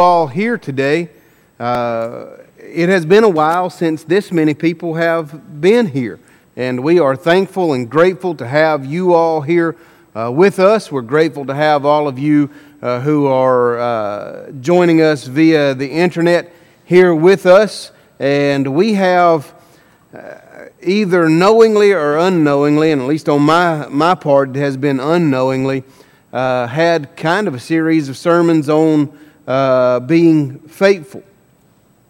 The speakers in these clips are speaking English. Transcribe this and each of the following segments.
all here today. Uh, it has been a while since this many people have been here, and we are thankful and grateful to have you all here uh, with us. We're grateful to have all of you uh, who are uh, joining us via the internet here with us, and we have uh, either knowingly or unknowingly, and at least on my, my part, it has been unknowingly, uh, had kind of a series of sermons on uh, being faithful.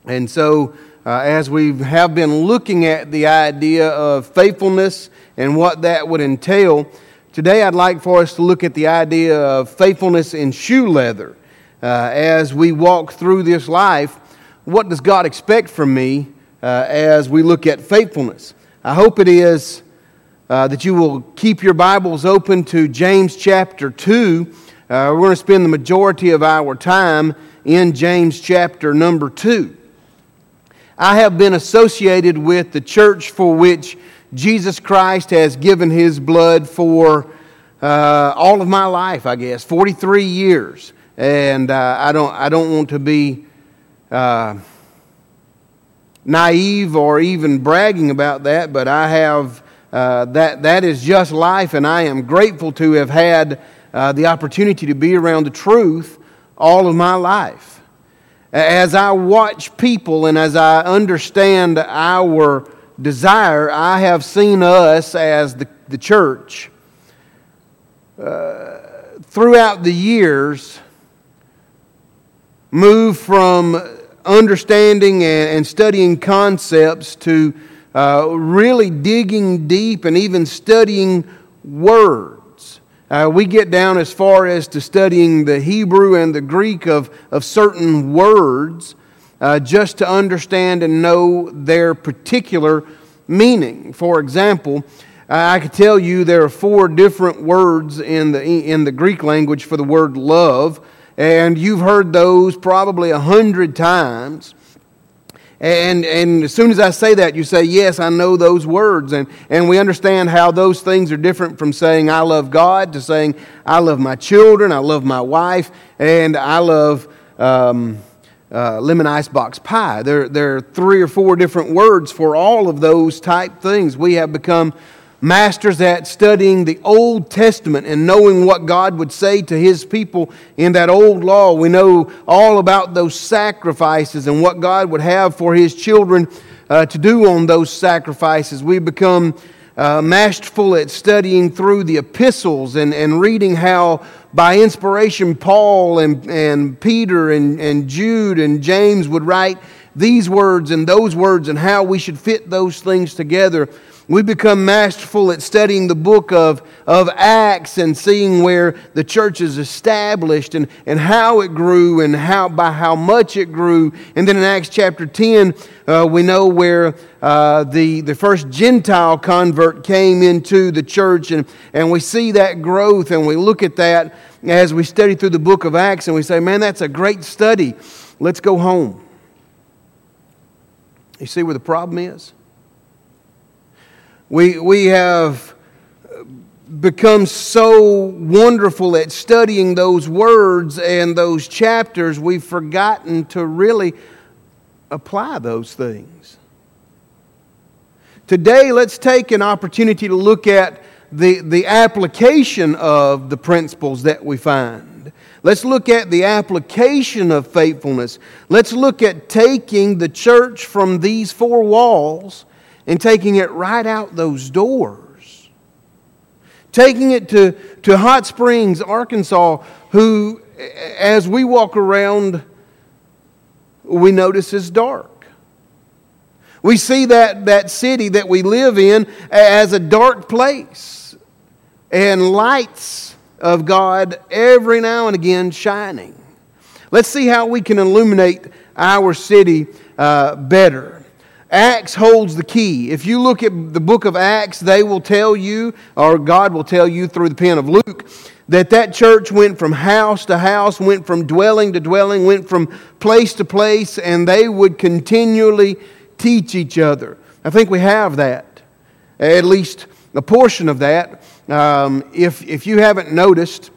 And so, uh, as we have been looking at the idea of faithfulness and what that would entail, today I'd like for us to look at the idea of faithfulness in shoe leather. Uh, as we walk through this life, what does God expect from me uh, as we look at faithfulness? I hope it is uh, that you will keep your Bibles open to James chapter 2 uh, we're going to spend the majority of our time in James chapter number 2. I have been associated with the church for which Jesus Christ has given his blood for uh, all of my life, I guess, 43 years. And uh, I, don't, I don't want to be uh, naive or even bragging about that, but I have, uh, that, that is just life, and I am grateful to have had uh, the opportunity to be around the truth all of my life. As I watch people and as I understand our desire, I have seen us as the, the church uh, throughout the years move from understanding and, and studying concepts to uh, really digging deep and even studying words. Uh, we get down as far as to studying the Hebrew and the Greek of, of certain words uh, just to understand and know their particular meaning. For example, I could tell you there are four different words in the, in the Greek language for the word love, and you've heard those probably a hundred times. And, and as soon as I say that, you say, Yes, I know those words. And, and we understand how those things are different from saying, I love God, to saying, I love my children, I love my wife, and I love um, uh, lemon icebox pie. There, there are three or four different words for all of those type things. We have become masters at studying the Old Testament and knowing what God would say to His people in that old law. We know all about those sacrifices and what God would have for His children uh, to do on those sacrifices. We become uh, masterful at studying through the epistles and, and reading how, by inspiration, Paul and, and Peter and, and Jude and James would write these words and those words and how we should fit those things together we become masterful at studying the book of, of Acts and seeing where the church is established and, and how it grew and how, by how much it grew. And then in Acts chapter 10, uh, we know where uh, the, the first Gentile convert came into the church, and, and we see that growth and we look at that as we study through the book of Acts and we say, man, that's a great study. Let's go home. You see where the problem is? We, we have become so wonderful at studying those words and those chapters, we've forgotten to really apply those things. Today, let's take an opportunity to look at the, the application of the principles that we find. Let's look at the application of faithfulness. Let's look at taking the church from these four walls and taking it right out those doors. Taking it to, to Hot Springs, Arkansas, who, as we walk around, we notice is dark. We see that, that city that we live in as a dark place and lights of God every now and again shining. Let's see how we can illuminate our city uh, better. Acts holds the key. If you look at the book of Acts, they will tell you, or God will tell you through the pen of Luke, that that church went from house to house, went from dwelling to dwelling, went from place to place, and they would continually teach each other. I think we have that, at least a portion of that. Um, if, if you haven't noticed,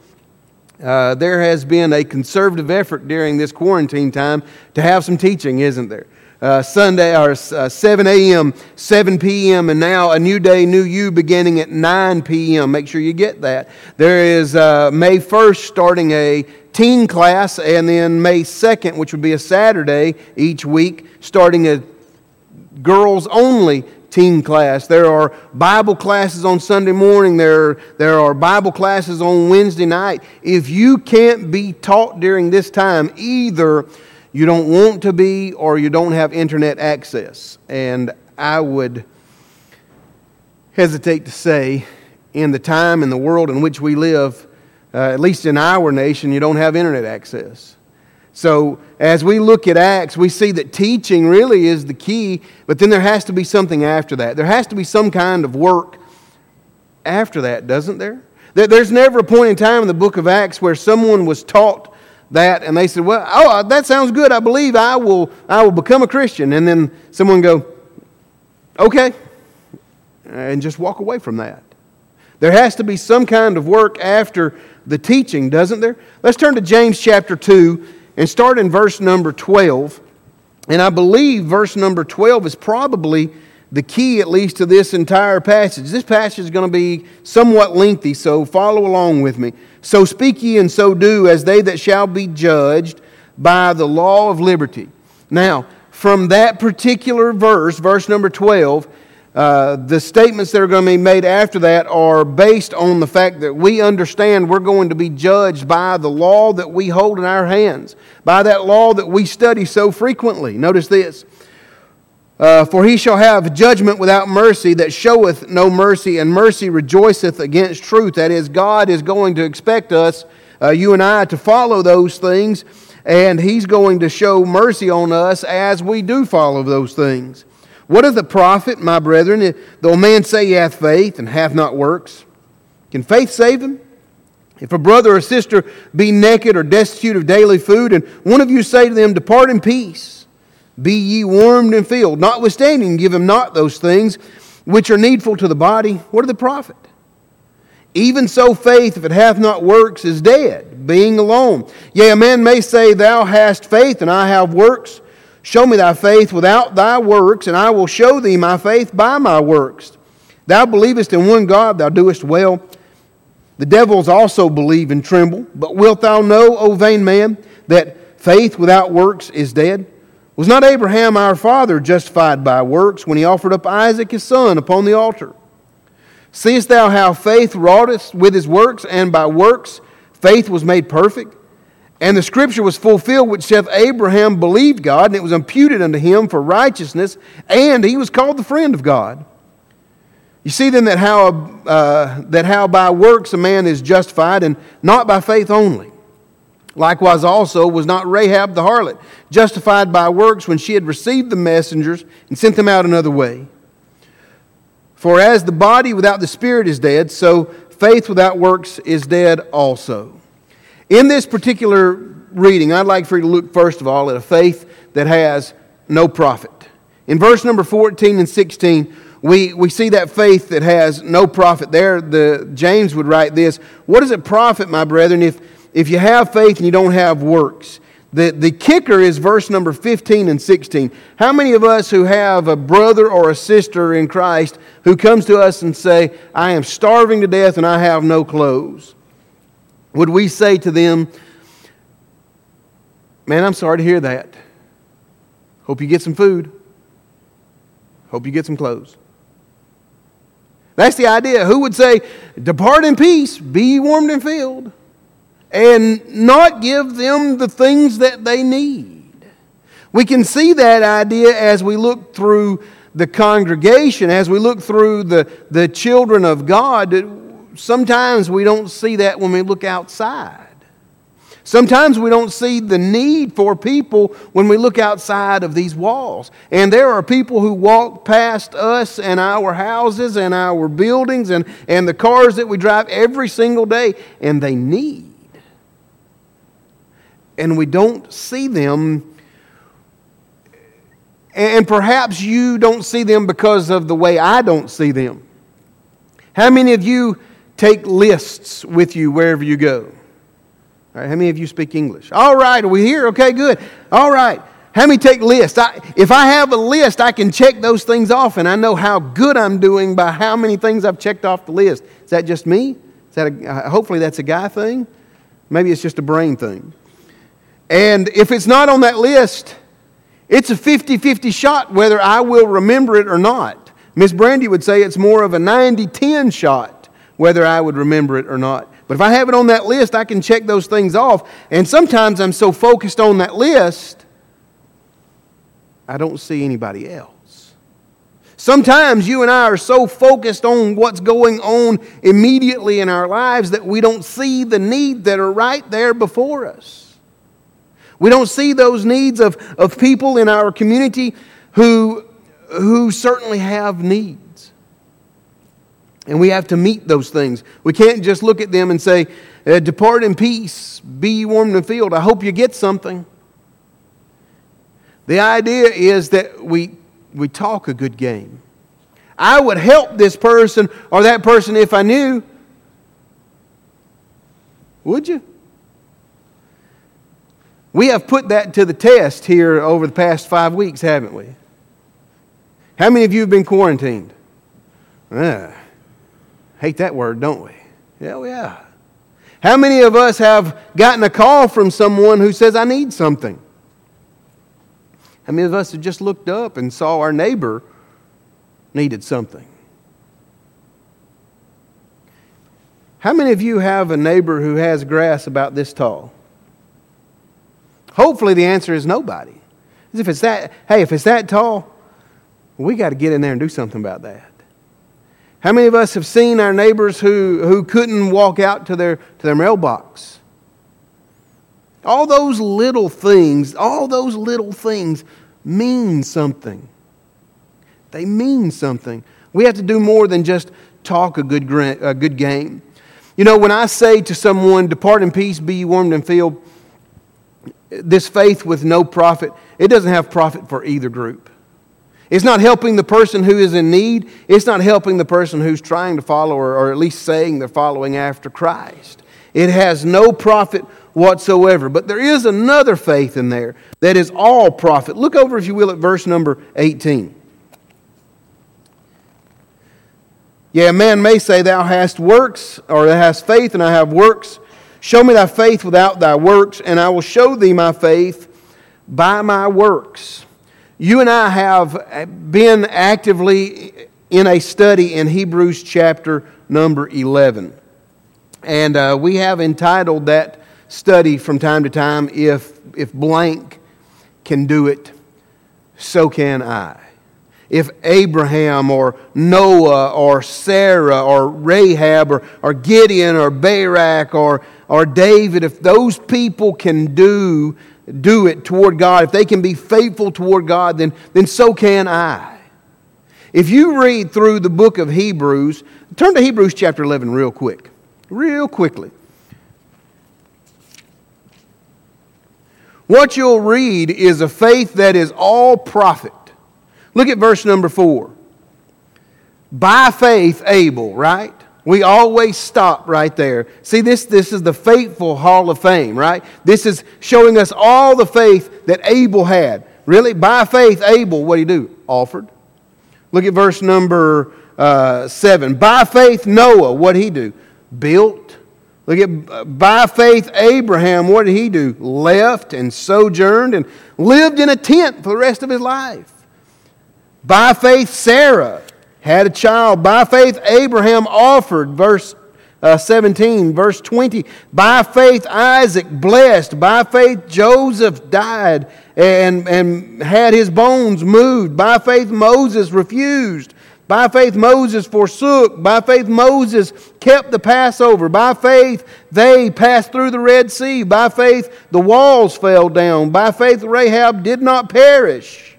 Uh, there has been a conservative effort during this quarantine time to have some teaching, isn't there? Uh, Sunday or uh, 7 a.m., 7 p.m., and now a new day, new you beginning at 9 p.m. Make sure you get that. There is uh, May 1st starting a teen class, and then May 2nd, which would be a Saturday each week, starting a girls only teen class. There are Bible classes on Sunday morning. There, there are Bible classes on Wednesday night. If you can't be taught during this time, either you don't want to be or you don't have internet access. And I would hesitate to say, in the time and the world in which we live, uh, at least in our nation, you don't have internet access. So, as we look at Acts, we see that teaching really is the key, but then there has to be something after that. There has to be some kind of work after that, doesn't there? There's never a point in time in the book of Acts where someone was taught that and they said, Well, oh, uh, that sounds good. I believe I will, I will become a Christian. And then someone go, Okay, and just walk away from that. There has to be some kind of work after the teaching, doesn't there? Let's turn to James chapter 2 and start in verse number 12. And I believe verse number 12 is probably the key, at least, to this entire passage. This passage is going to be somewhat lengthy, so follow along with me. So speak ye and so do, as they that shall be judged by the law of liberty. Now, from that particular verse, verse number 12, uh, the statements that are going to be made after that are based on the fact that we understand we're going to be judged by the law that we hold in our hands, by that law that we study so frequently. Notice this. Uh, for he shall have judgment without mercy that showeth no mercy, and mercy rejoiceth against truth. That is, God is going to expect us, uh, you and I, to follow those things, and he's going to show mercy on us as we do follow those things. What is the profit, my brethren, though a man say he hath faith and hath not works? Can faith save him? If a brother or sister be naked or destitute of daily food, and one of you say to them, Depart in peace, be ye warmed and filled, notwithstanding, give him not those things which are needful to the body, what are the profit? Even so, faith, if it hath not works, is dead, being alone. Yea, a man may say, Thou hast faith, and I have works. Show me thy faith without thy works, and I will show thee my faith by my works. Thou believest in one God, thou doest well. The devils also believe and tremble. But wilt thou know, O vain man, that faith without works is dead? Was not Abraham our father justified by works when he offered up Isaac his son upon the altar? Seest thou how faith wroughteth with his works, and by works faith was made perfect? And the scripture was fulfilled, which saith, Abraham believed God, and it was imputed unto him for righteousness, and he was called the friend of God. You see then that how, uh, that how by works a man is justified, and not by faith only. Likewise, also, was not Rahab the harlot justified by works when she had received the messengers and sent them out another way? For as the body without the spirit is dead, so faith without works is dead also. In this particular reading, I'd like for you to look first of all at a faith that has no profit. In verse number 14 and 16, we, we see that faith that has no profit. There, the, James would write this What does it profit, my brethren, if, if you have faith and you don't have works? The, the kicker is verse number 15 and 16. How many of us who have a brother or a sister in Christ who comes to us and say, I am starving to death and I have no clothes? would we say to them, Man, I'm sorry to hear that. Hope you get some food. Hope you get some clothes. That's the idea. Who would say, Depart in peace, be warmed and filled, and not give them the things that they need? We can see that idea as we look through the congregation, as we look through the, the children of God sometimes we don't see that when we look outside. Sometimes we don't see the need for people when we look outside of these walls. And there are people who walk past us and our houses and our buildings and, and the cars that we drive every single day, and they need. And we don't see them. And perhaps you don't see them because of the way I don't see them. How many of you take lists with you wherever you go. All right, how many of you speak English? All right, are we here? Okay, good. All right. How many take lists? I, if I have a list, I can check those things off, and I know how good I'm doing by how many things I've checked off the list. Is that just me? Is that a, uh, hopefully that's a guy thing? Maybe it's just a brain thing. And if it's not on that list, it's a 50 50 shot whether I will remember it or not. Miss Brandy would say it's more of a 90 10 shot whether I would remember it or not. But if I have it on that list, I can check those things off. And sometimes I'm so focused on that list, I don't see anybody else. Sometimes you and I are so focused on what's going on immediately in our lives that we don't see the need that are right there before us. We don't see those needs of, of people in our community who, who certainly have needs. And we have to meet those things. We can't just look at them and say, uh, Depart in peace, be ye in the field." I hope you get something. The idea is that we, we talk a good game. I would help this person or that person if I knew. Would you? We have put that to the test here over the past five weeks, haven't we? How many of you have been quarantined? Ah. Hate that word, don't we? Yeah. How many of us have gotten a call from someone who says, I need something? How many of us have just looked up and saw our neighbor needed something? How many of you have a neighbor who has grass about this tall? Hopefully, the answer is nobody. As If it's that, hey, if it's that tall, we got to get in there and do something about that. How many of us have seen our neighbors who, who couldn't walk out to their, to their mailbox? All those little things, all those little things mean something. They mean something. We have to do more than just talk a good, a good game. You know, when I say to someone, Depart in peace, be warmed and filled, this faith with no profit, it doesn't have profit for either group. It's not helping the person who is in need. It's not helping the person who's trying to follow or, or at least saying they're following after Christ. It has no profit whatsoever. But there is another faith in there that is all profit. Look over, if you will, at verse number 18. Yeah, a man may say, Thou hast works, or thou hast faith, and I have works. Show me thy faith without thy works, and I will show thee my faith by my works. You and I have been actively in a study in Hebrews chapter number 11. And uh, we have entitled that study from time to time, If, if Blank Can Do It, So Can I. If Abraham or Noah or Sarah or Rahab or, or Gideon or Barak or, or David, if those people can do do it toward God, if they can be faithful toward God, then, then so can I. If you read through the book of Hebrews, turn to Hebrews chapter 11 real quick. Real quickly. What you'll read is a faith that is all profit. Look at verse number 4. By faith, Abel, right? We always stop right there. See, this, this is the faithful hall of fame, right? This is showing us all the faith that Abel had. Really? By faith, Abel, what did he do? Offered. Look at verse number uh, 7. By faith, Noah, what did he do? Built. Look at by faith, Abraham, what did he do? Left and sojourned and lived in a tent for the rest of his life. By faith, Sarah had a child. By faith, Abraham offered, verse uh, 17, verse 20. By faith, Isaac blessed. By faith, Joseph died and, and had his bones moved. By faith, Moses refused. By faith, Moses forsook. By faith, Moses kept the Passover. By faith, they passed through the Red Sea. By faith, the walls fell down. By faith, Rahab did not perish.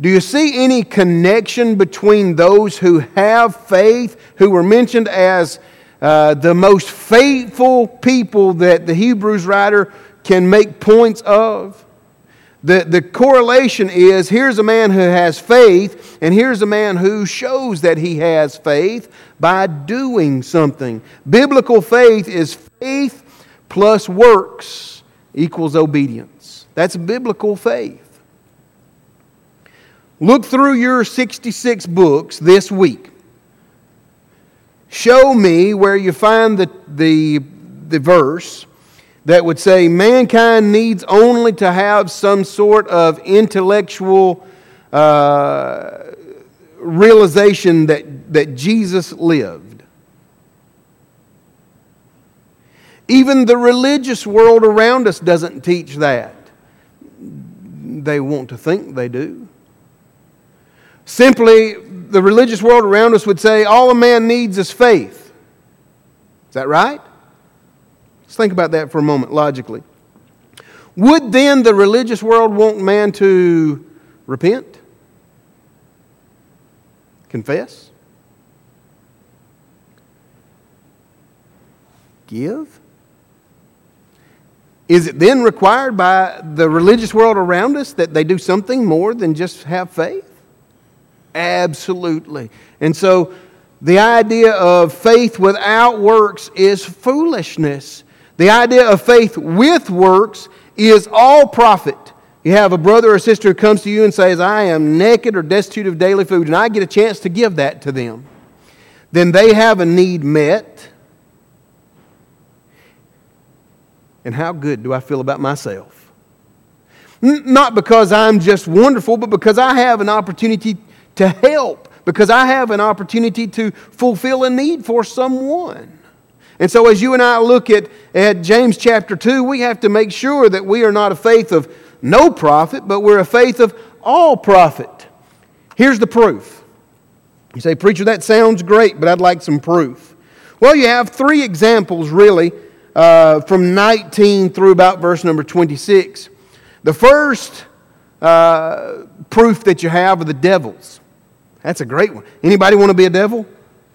Do you see any connection between those who have faith, who were mentioned as uh, the most faithful people that the Hebrews writer can make points of? The, the correlation is here's a man who has faith, and here's a man who shows that he has faith by doing something. Biblical faith is faith plus works equals obedience. That's biblical faith. Look through your 66 books this week. Show me where you find the, the, the verse that would say mankind needs only to have some sort of intellectual uh, realization that, that Jesus lived. Even the religious world around us doesn't teach that. They want to think they do. Simply, the religious world around us would say all a man needs is faith. Is that right? Let's think about that for a moment logically. Would then the religious world want man to repent? Confess? Give? Is it then required by the religious world around us that they do something more than just have faith? Absolutely. And so the idea of faith without works is foolishness. The idea of faith with works is all profit. You have a brother or sister who comes to you and says, I am naked or destitute of daily food, and I get a chance to give that to them. Then they have a need met. And how good do I feel about myself? Not because I'm just wonderful, but because I have an opportunity to help because I have an opportunity to fulfill a need for someone. And so, as you and I look at, at James chapter 2, we have to make sure that we are not a faith of no profit, but we're a faith of all profit. Here's the proof. You say, Preacher, that sounds great, but I'd like some proof. Well, you have three examples, really, uh, from 19 through about verse number 26. The first uh, proof that you have are the devils. That's a great one. Anybody want to be a devil?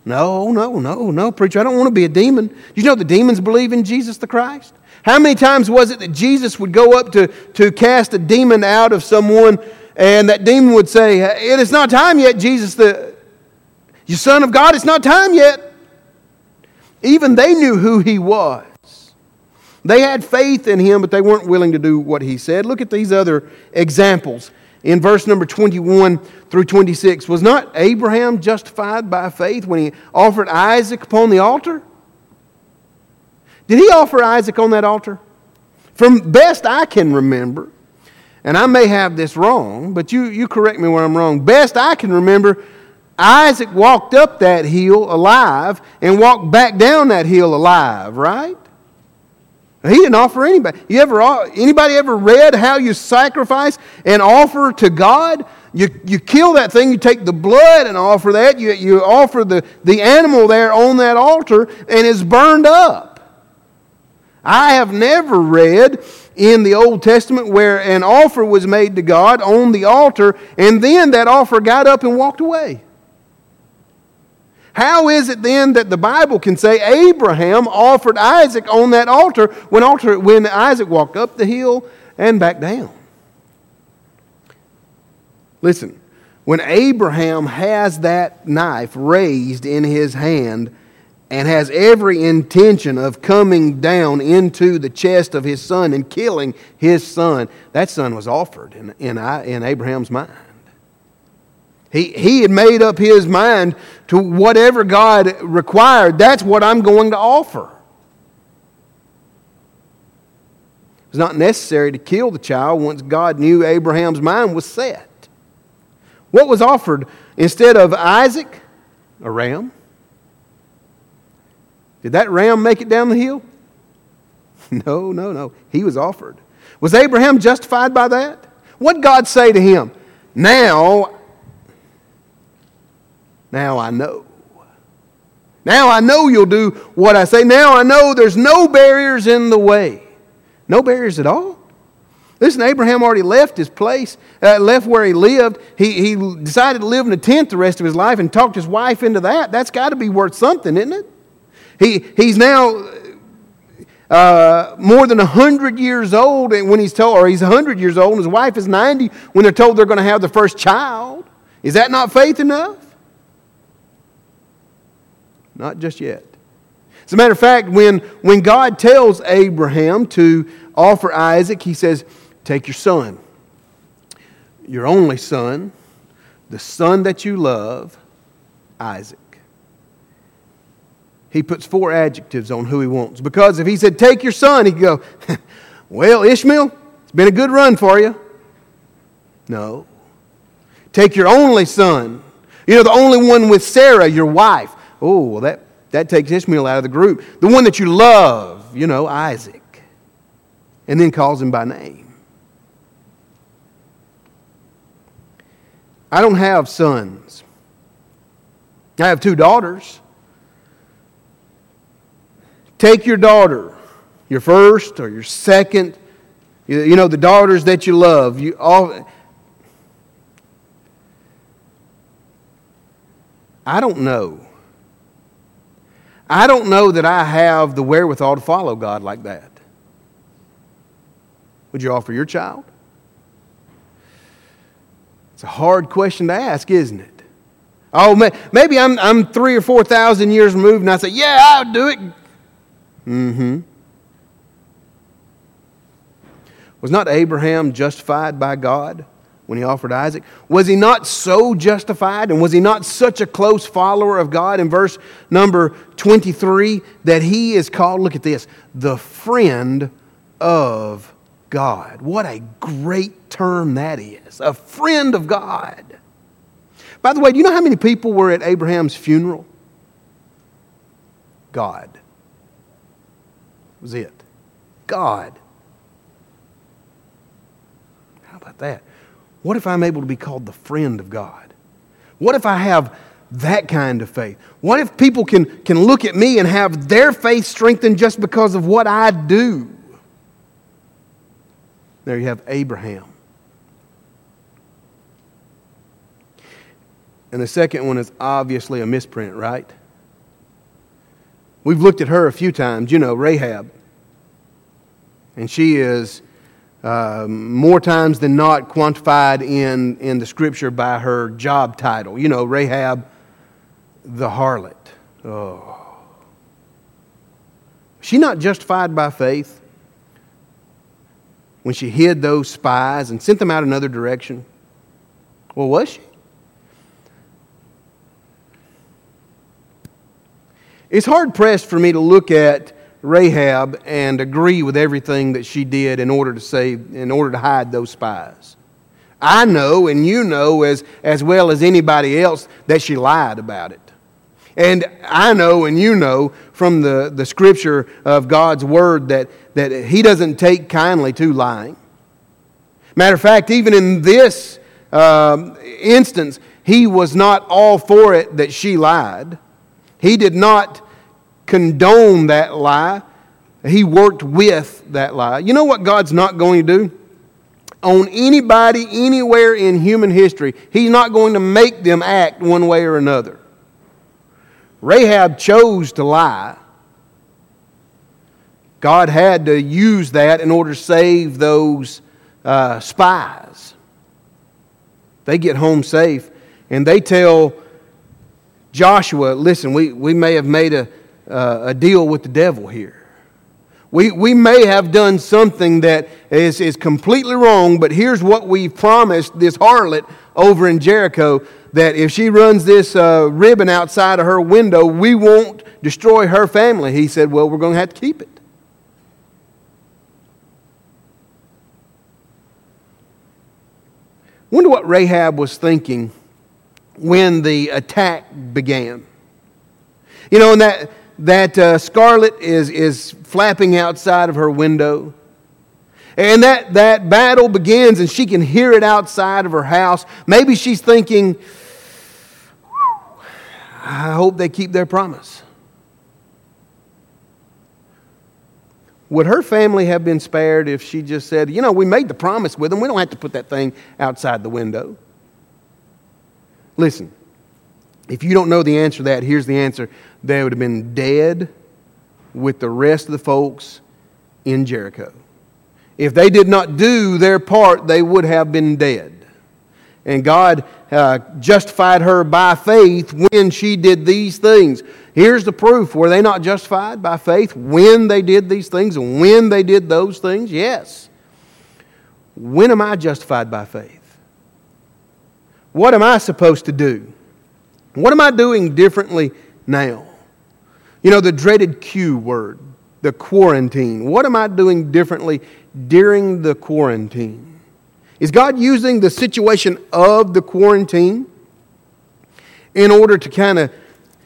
No, no, no, no, preacher. I don't want to be a demon. Do you know the demons believe in Jesus the Christ? How many times was it that Jesus would go up to, to cast a demon out of someone and that demon would say, It is not time yet, Jesus, the you Son of God, it's not time yet. Even they knew who he was. They had faith in him, but they weren't willing to do what he said. Look at these other examples in verse number 21 through 26. Was not Abraham justified by faith when he offered Isaac upon the altar? Did he offer Isaac on that altar? From best I can remember, and I may have this wrong, but you, you correct me when I'm wrong. Best I can remember, Isaac walked up that hill alive and walked back down that hill alive, right? He didn't offer anybody. You ever, uh, anybody ever read how you sacrifice and offer to God? You, you kill that thing, you take the blood and offer that. You, you offer the, the animal there on that altar, and it's burned up. I have never read in the Old Testament where an offer was made to God on the altar, and then that offer got up and walked away. How is it then that the Bible can say Abraham offered Isaac on that altar when, altar, when Isaac walked up the hill and back down? Listen, when Abraham has that knife raised in his hand and has every intention of coming down into the chest of his son and killing his son, that son was offered in, in, in Abraham's mind. He, he had made up his mind to whatever God required. That's what I'm going to offer. It was not necessary to kill the child once God knew Abraham's mind was set. What was offered instead of Isaac? A ram. Did that ram make it down the hill? No, no, no. He was offered. Was Abraham justified by that? What God say to him? Now now I know. Now I know you'll do what I say. Now I know there's no barriers in the way. No barriers at all. Listen, Abraham already left his place, uh, left where he lived. He, he decided to live in a tent the rest of his life and talked his wife into that. That's got to be worth something, isn't it? He, he's now uh, more than 100 years old when he's told, or he's 100 years old, and his wife is 90 when they're told they're going to have the first child. Is that not faith enough? Not just yet. As a matter of fact, when, when God tells Abraham to offer Isaac, he says, Take your son, your only son, the son that you love, Isaac. He puts four adjectives on who he wants. Because if he said, Take your son, he'd go, Well, Ishmael, it's been a good run for you. No. Take your only son. You know, the only one with Sarah, your wife. Oh, well, that that takes Ishmael out of the group. The one that you love, you know, Isaac. And then calls him by name. I don't have sons. I have two daughters. Take your daughter, your first or your second, you know, the daughters that you love. You all, I don't know I don't know that I have the wherewithal to follow God like that. Would you offer your child? It's a hard question to ask, isn't it? Oh, maybe I'm, I'm three or four thousand years removed and I say, yeah, I'll do it. Mm hmm. Was not Abraham justified by God? When he offered Isaac? Was he not so justified and was he not such a close follower of God in verse number 23 that he is called, look at this, the friend of God? What a great term that is. A friend of God. By the way, do you know how many people were at Abraham's funeral? God. was it. God. How about that? What if I'm able to be called the friend of God? What if I have that kind of faith? What if people can, can look at me and have their faith strengthened just because of what I do? There you have Abraham. And the second one is obviously a misprint, right? We've looked at her a few times, you know, Rahab. And she is um, more times than not quantified in, in the scripture by her job title. You know, Rahab the harlot. Oh. She not justified by faith when she hid those spies and sent them out another direction? Well, was she? It's hard pressed for me to look at Rahab and agree with everything that she did in order to save, in order to hide those spies. I know, and you know as, as well as anybody else, that she lied about it. And I know, and you know from the, the scripture of God's word that, that He doesn't take kindly to lying. Matter of fact, even in this um, instance, He was not all for it that she lied. He did not condone that lie. He worked with that lie. You know what God's not going to do? On anybody, anywhere in human history, He's not going to make them act one way or another. Rahab chose to lie. God had to use that in order to save those uh, spies. They get home safe and they tell Joshua, listen, we, we may have made a, uh, a deal with the devil here. We, we may have done something that is, is completely wrong, but here's what we promised this harlot over in Jericho that if she runs this uh, ribbon outside of her window, we won't destroy her family. He said, Well, we're going to have to keep it. Wonder what Rahab was thinking when the attack began. You know, that that uh, scarlet is, is flapping outside of her window. And that, that battle begins, and she can hear it outside of her house. Maybe she's thinking, I hope they keep their promise. Would her family have been spared if she just said, You know, we made the promise with them. We don't have to put that thing outside the window? Listen, if you don't know the answer to that, here's the answer they would have been dead with the rest of the folks in Jericho. If they did not do their part, they would have been dead. And God uh, justified her by faith when she did these things. Here's the proof. Were they not justified by faith when they did these things and when they did those things? Yes. When am I justified by faith? What am I supposed to do? What am I doing differently now? You know, the dreaded Q word, the quarantine. What am I doing differently during the quarantine? Is God using the situation of the quarantine in order to kind of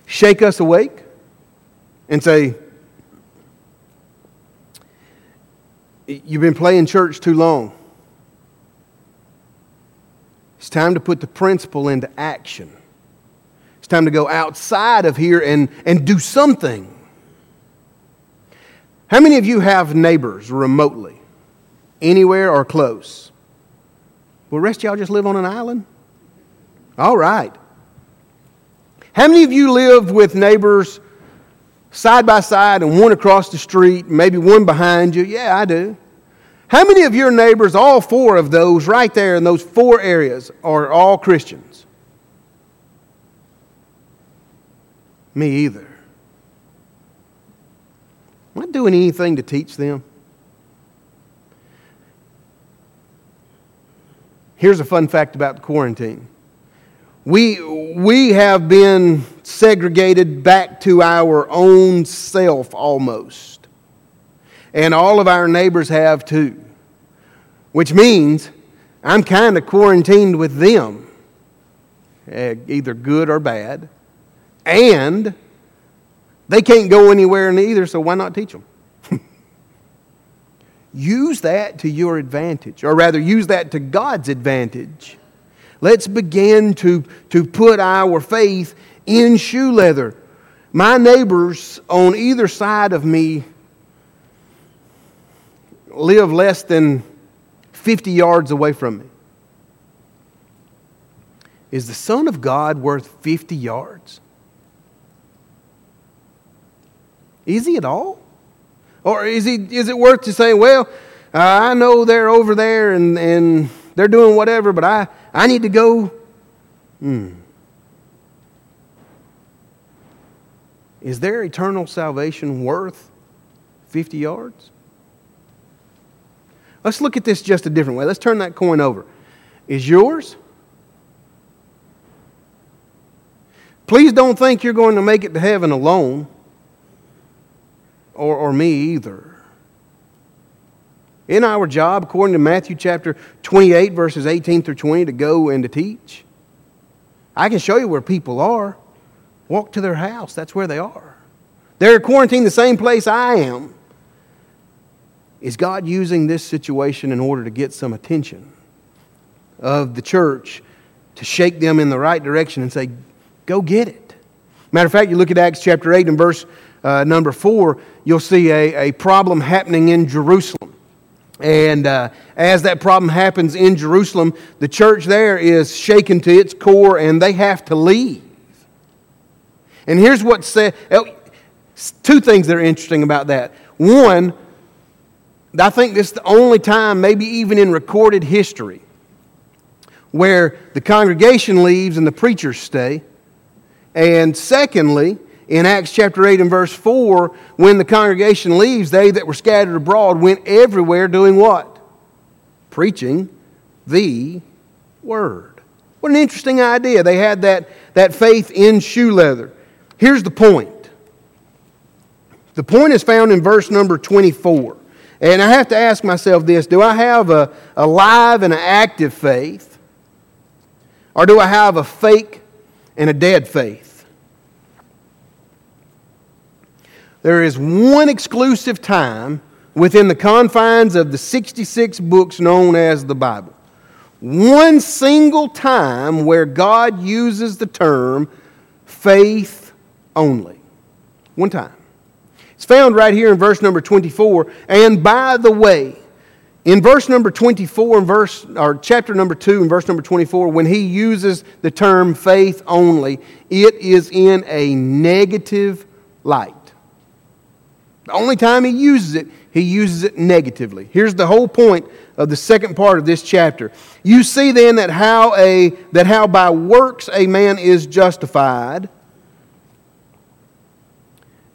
shake us awake and say, You've been playing church too long. It's time to put the principle into action. Time to go outside of here and, and do something. How many of you have neighbors remotely, anywhere or close? Well, rest y'all just live on an island? All right. How many of you live with neighbors side by side and one across the street, maybe one behind you? Yeah, I do. How many of your neighbors, all four of those right there in those four areas, are all Christians? Me either. Am I doing anything to teach them? Here's a fun fact about quarantine. We, we have been segregated back to our own self almost. And all of our neighbors have too. Which means I'm kind of quarantined with them, eh, either good or bad. And they can't go anywhere either, so why not teach them? use that to your advantage, or rather, use that to God's advantage. Let's begin to, to put our faith in shoe leather. My neighbors on either side of me live less than 50 yards away from me. Is the Son of God worth 50 yards? Is he at all? Or is, he, is it worth to say, well, uh, I know they're over there and, and they're doing whatever, but I, I need to go. Hmm. Is their eternal salvation worth 50 yards? Let's look at this just a different way. Let's turn that coin over. Is yours? Please don't think you're going to make it to heaven alone, or, or me either. In our job, according to Matthew chapter 28, verses 18 through 20, to go and to teach. I can show you where people are. Walk to their house, that's where they are. They're quarantined the same place I am. Is God using this situation in order to get some attention of the church to shake them in the right direction and say, go get it? Matter of fact, you look at Acts chapter 8 and verse uh, number 4, you'll see a, a problem happening in Jerusalem. And uh, as that problem happens in Jerusalem, the church there is shaken to its core and they have to leave. And here's what said two things that are interesting about that. One, I think this is the only time, maybe even in recorded history, where the congregation leaves and the preachers stay. And secondly, in Acts chapter 8 and verse 4, when the congregation leaves, they that were scattered abroad went everywhere doing what? Preaching the word. What an interesting idea. They had that, that faith in shoe leather. Here's the point the point is found in verse number 24. And I have to ask myself this do I have a, a live and an active faith? Or do I have a fake and a dead faith? There is one exclusive time within the confines of the 66 books known as the Bible. One single time where God uses the term faith only. One time. It's found right here in verse number 24. And by the way, in verse number 24 and verse or chapter number 2 and verse number 24 when he uses the term faith only it is in a negative light the only time he uses it, he uses it negatively. Here's the whole point of the second part of this chapter. You see then that how a that how by works a man is justified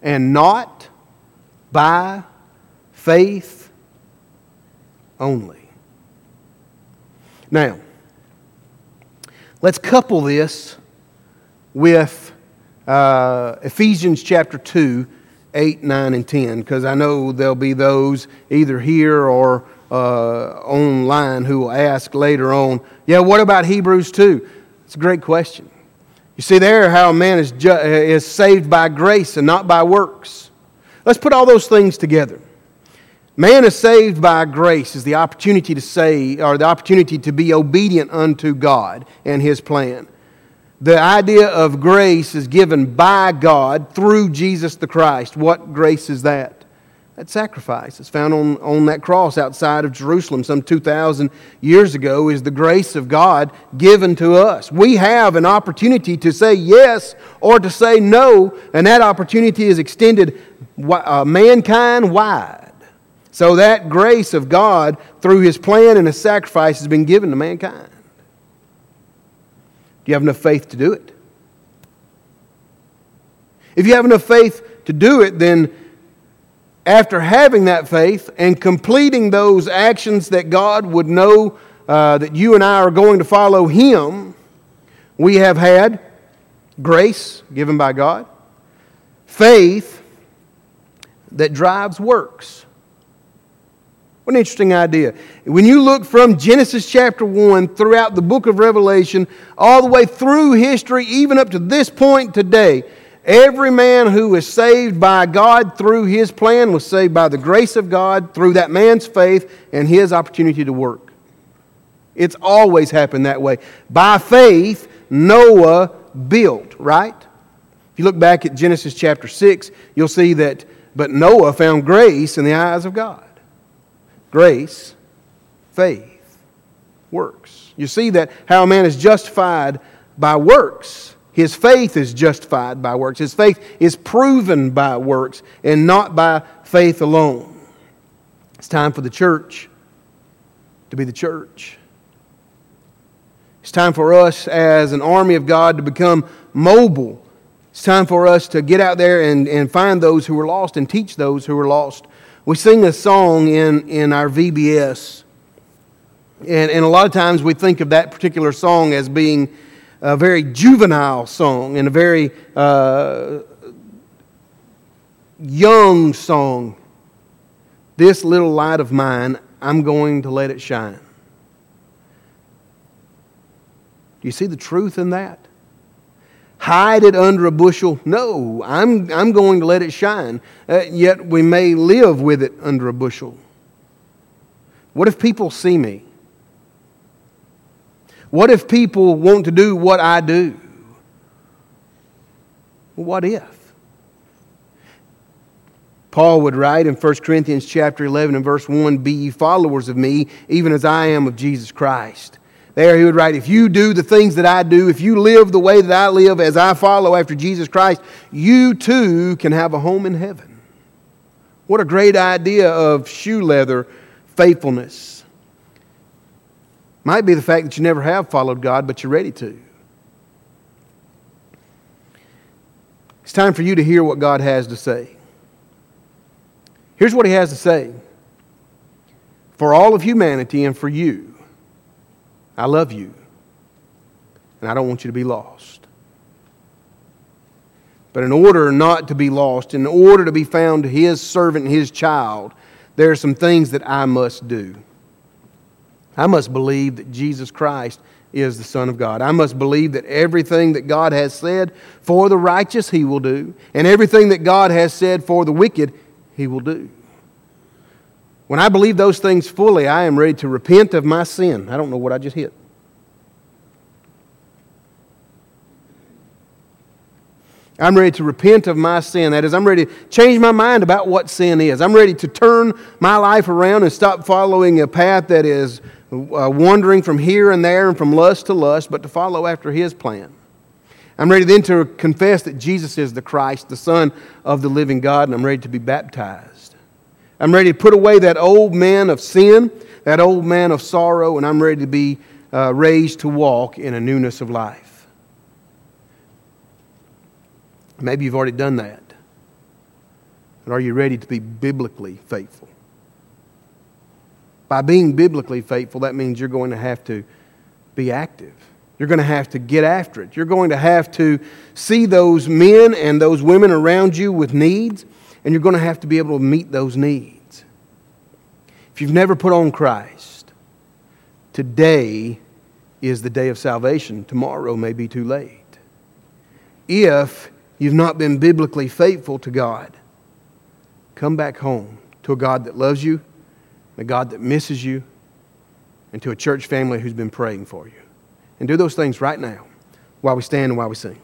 and not by faith only. Now, let's couple this with uh, Ephesians chapter 2, 8, 9, and 10, because I know there'll be those either here or uh, online who will ask later on, yeah, what about Hebrews 2? It's a great question. You see there how a man is, ju- is saved by grace and not by works. Let's put all those things together. Man is saved by grace is the opportunity to say, or the opportunity to be obedient unto God and His plan. The idea of grace is given by God through Jesus the Christ. What grace is that? That sacrifice is found on, on that cross outside of Jerusalem some 2,000 years ago is the grace of God given to us. We have an opportunity to say yes or to say no, and that opportunity is extended uh, mankind wide. So that grace of God through his plan and his sacrifice has been given to mankind. You have enough faith to do it? If you have enough faith to do it, then after having that faith and completing those actions that God would know uh, that you and I are going to follow Him, we have had grace given by God, faith that drives works. What an interesting idea. When you look from Genesis chapter 1 throughout the book of Revelation, all the way through history, even up to this point today, Every man who was saved by God through his plan was saved by the grace of God through that man's faith and his opportunity to work. It's always happened that way. By faith, Noah built, right? If you look back at Genesis chapter 6, you'll see that, but Noah found grace in the eyes of God. Grace, faith, works. You see that how a man is justified by works his faith is justified by works. His faith is proven by works and not by faith alone. It's time for the church to be the church. It's time for us as an army of God to become mobile. It's time for us to get out there and, and find those who are lost and teach those who are lost. We sing a song in, in our VBS, and, and a lot of times we think of that particular song as being a very juvenile song and a very uh, young song. This little light of mine, I'm going to let it shine. Do you see the truth in that? Hide it under a bushel? No, I'm, I'm going to let it shine. Uh, yet we may live with it under a bushel. What if people see me? What if people want to do what I do? What if? Paul would write in 1 Corinthians chapter 11 and verse 1, Be ye followers of me, even as I am of Jesus Christ. There he would write, If you do the things that I do, if you live the way that I live as I follow after Jesus Christ, you too can have a home in heaven. What a great idea of shoe leather faithfulness. Might be the fact that you never have followed God, but you're ready to. It's time for you to hear what God has to say. Here's what He has to say For all of humanity and for you, I love you, and I don't want you to be lost. But in order not to be lost, in order to be found His servant, His child, there are some things that I must do. I must believe that Jesus Christ is the Son of God. I must believe that everything that God has said for the righteous, He will do, and everything that God has said for the wicked, He will do. When I believe those things fully, I am ready to repent of my sin. I don't know what I just hit. I'm ready to repent of my sin. That is, I'm ready to change my mind about what sin is. I'm ready to turn my life around and stop following a path that is uh, wandering from here and there and from lust to lust, but to follow after His plan. I'm ready then to confess that Jesus is the Christ, the Son of the living God, and I'm ready to be baptized. I'm ready to put away that old man of sin, that old man of sorrow, and I'm ready to be uh, raised to walk in a newness of life. Maybe you've already done that. But are you ready to be biblically faithful? By being biblically faithful, that means you're going to have to be active. You're going to have to get after it. You're going to have to see those men and those women around you with needs, and you're going to have to be able to meet those needs. If you've never put on Christ, today is the day of salvation. Tomorrow may be too late. If you've not been biblically faithful to God, come back home to a God that loves you, a God that misses you, and to a church family who's been praying for you. And do those things right now while we stand and while we sing.